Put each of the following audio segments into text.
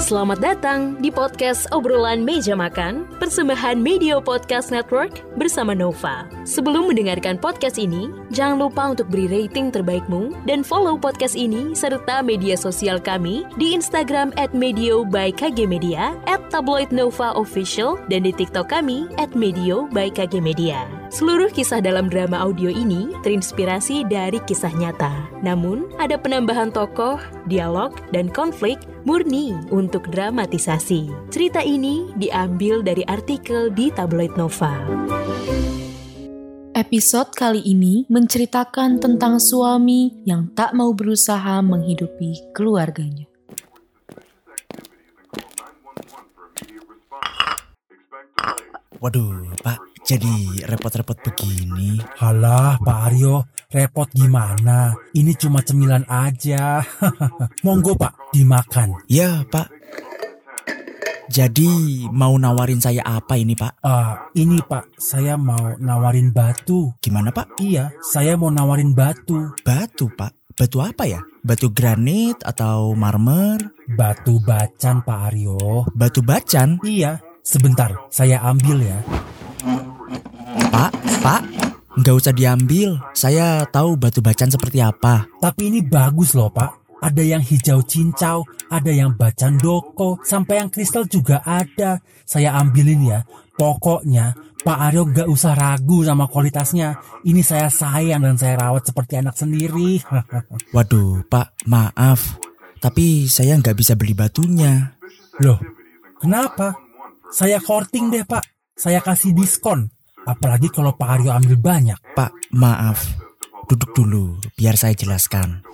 Selamat datang di podcast obrolan meja makan persembahan Media Podcast Network bersama Nova. Sebelum mendengarkan podcast ini, jangan lupa untuk beri rating terbaikmu dan follow podcast ini serta media sosial kami di Instagram at Medio by KG Media, at Tabloid Nova Official, dan di TikTok kami at Medio by KG Media. Seluruh kisah dalam drama audio ini terinspirasi dari kisah nyata. Namun, ada penambahan tokoh, dialog, dan konflik murni untuk dramatisasi. Cerita ini diambil dari artikel di tabloid Nova. Episode kali ini menceritakan tentang suami yang tak mau berusaha menghidupi keluarganya. Waduh, Pak, jadi repot-repot begini. Halah, Pak Aryo, repot gimana? Ini cuma cemilan aja. Monggo, Pak, dimakan. Ya, Pak. Jadi mau nawarin saya apa ini, Pak? Ah, ini Pak, saya mau nawarin batu. Gimana, Pak? Iya, saya mau nawarin batu. Batu, Pak. Batu apa ya? Batu granit atau marmer? Batu bacan, Pak Aryo. Batu bacan? Iya, sebentar, saya ambil ya. Pak, Pak, nggak usah diambil. Saya tahu batu bacan seperti apa. Tapi ini bagus loh, Pak. Ada yang hijau cincau, ada yang bacan doko, sampai yang kristal juga ada. Saya ambilin ya. Pokoknya Pak Aryo gak usah ragu sama kualitasnya. Ini saya sayang dan saya rawat seperti anak sendiri. Waduh, Pak, maaf. Tapi saya nggak bisa beli batunya. Loh, kenapa? Saya korting deh, Pak. Saya kasih diskon. Apalagi kalau Pak Aryo ambil banyak. Pak, maaf. Duduk dulu, biar saya jelaskan.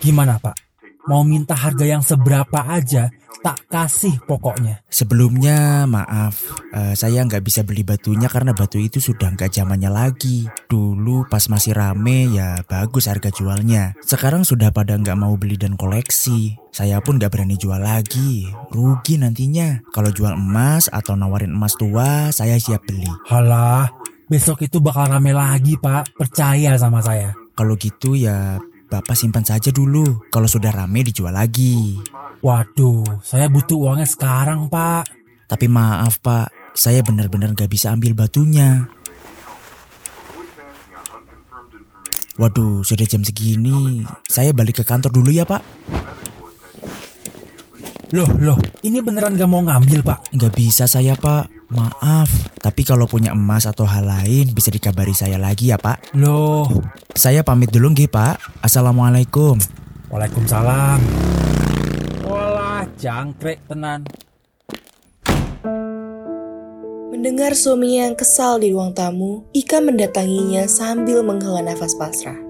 Gimana, Pak? Mau minta harga yang seberapa aja, tak kasih pokoknya. Sebelumnya, maaf, eh, saya nggak bisa beli batunya karena batu itu sudah nggak zamannya lagi. Dulu pas masih rame ya bagus harga jualnya. Sekarang sudah pada nggak mau beli dan koleksi. Saya pun nggak berani jual lagi. Rugi nantinya. Kalau jual emas atau nawarin emas tua, saya siap beli. Halah, besok itu bakal rame lagi, Pak. Percaya sama saya. Kalau gitu ya Bapak simpan saja dulu. Kalau sudah rame dijual lagi. Waduh, saya butuh uangnya sekarang, Pak. Tapi maaf Pak, saya benar-benar gak bisa ambil batunya. Waduh, sudah jam segini. Saya balik ke kantor dulu ya Pak. Loh, loh, ini beneran gak mau ngambil, Pak? Gak bisa saya Pak. Maaf, tapi kalau punya emas atau hal lain bisa dikabari saya lagi ya Pak. Loh, Saya pamit dulu nggih Pak. Assalamualaikum. Waalaikumsalam. Jangkrik tenan. Mendengar suaminya yang kesal di ruang tamu, Ika mendatanginya sambil menghela nafas pasrah.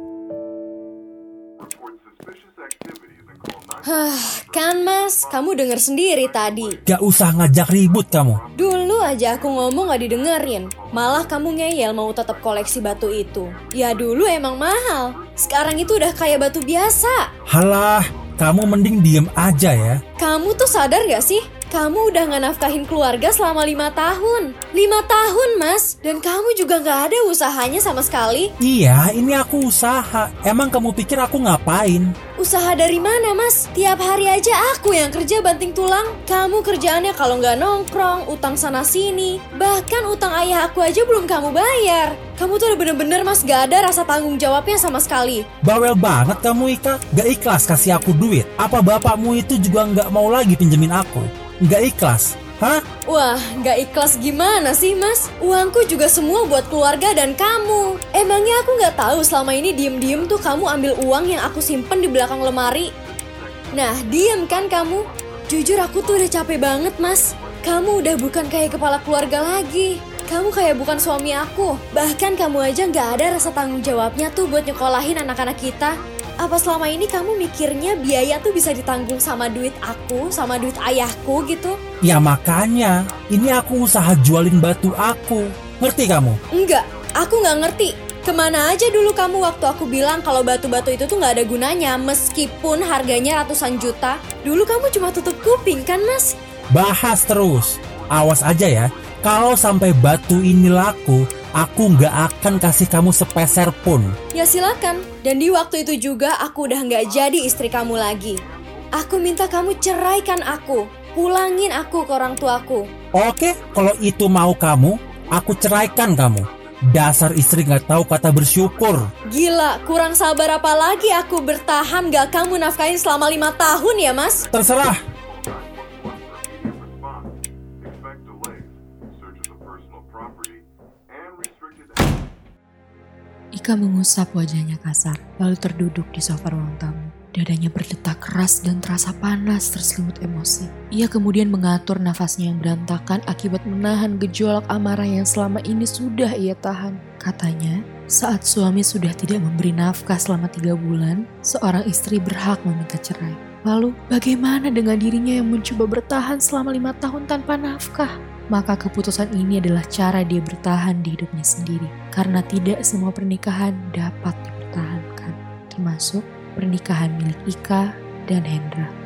Hah, kan mas, kamu denger sendiri tadi. Gak usah ngajak ribut kamu. Dulu aja aku ngomong gak didengerin. Malah kamu ngeyel mau tetap koleksi batu itu. Ya dulu emang mahal. Sekarang itu udah kayak batu biasa. Halah, kamu mending diem aja ya. Kamu tuh sadar gak sih? Kamu udah gak nafkahin keluarga selama lima tahun. Lima tahun mas. Dan kamu juga gak ada usahanya sama sekali. Iya, ini aku usaha. Emang kamu pikir aku ngapain? Usaha dari mana mas? Tiap hari aja aku yang kerja banting tulang. Kamu kerjaannya kalau nggak nongkrong, utang sana sini. Bahkan utang ayah aku aja belum kamu bayar. Kamu tuh udah bener-bener mas gak ada rasa tanggung jawabnya sama sekali. Bawel banget kamu Ika. Gak ikhlas kasih aku duit. Apa bapakmu itu juga nggak mau lagi pinjemin aku? Gak ikhlas. Hah? Wah, gak ikhlas gimana sih mas? Uangku juga semua buat keluarga dan kamu. Emangnya aku gak tahu selama ini diem-diem tuh kamu ambil uang yang aku simpen di belakang lemari? Nah, diem kan kamu? Jujur aku tuh udah capek banget mas. Kamu udah bukan kayak kepala keluarga lagi. Kamu kayak bukan suami aku. Bahkan kamu aja gak ada rasa tanggung jawabnya tuh buat nyekolahin anak-anak kita. Apa selama ini kamu mikirnya biaya tuh bisa ditanggung sama duit aku, sama duit ayahku gitu? Ya makanya, ini aku usaha jualin batu aku. Ngerti kamu? Enggak, aku nggak ngerti. Ke mana aja dulu kamu waktu aku bilang kalau batu-batu itu tuh nggak ada gunanya meskipun harganya ratusan juta. Dulu kamu cuma tutup kuping kan mas? Bahas terus. Awas aja ya. Kalau sampai batu ini laku, aku nggak akan kasih kamu sepeser pun. Ya silakan. Dan di waktu itu juga aku udah nggak jadi istri kamu lagi. Aku minta kamu ceraikan aku. Pulangin aku ke orang tuaku. Oke, kalau itu mau kamu, aku ceraikan kamu. Dasar istri nggak tahu kata bersyukur. Gila, kurang sabar apa lagi aku bertahan gak kamu nafkahin selama lima tahun ya mas? Terserah. Ika mengusap wajahnya kasar, lalu terduduk di sofa ruang tamu. Dadanya berdetak keras dan terasa panas terselimut emosi. Ia kemudian mengatur nafasnya yang berantakan akibat menahan gejolak amarah yang selama ini sudah ia tahan. Katanya, saat suami sudah tidak memberi nafkah selama tiga bulan, seorang istri berhak meminta cerai. Lalu, bagaimana dengan dirinya yang mencoba bertahan selama lima tahun tanpa nafkah? Maka keputusan ini adalah cara dia bertahan di hidupnya sendiri. Karena tidak semua pernikahan dapat dipertahankan. Termasuk pernikahan milik Ika dan Hendra.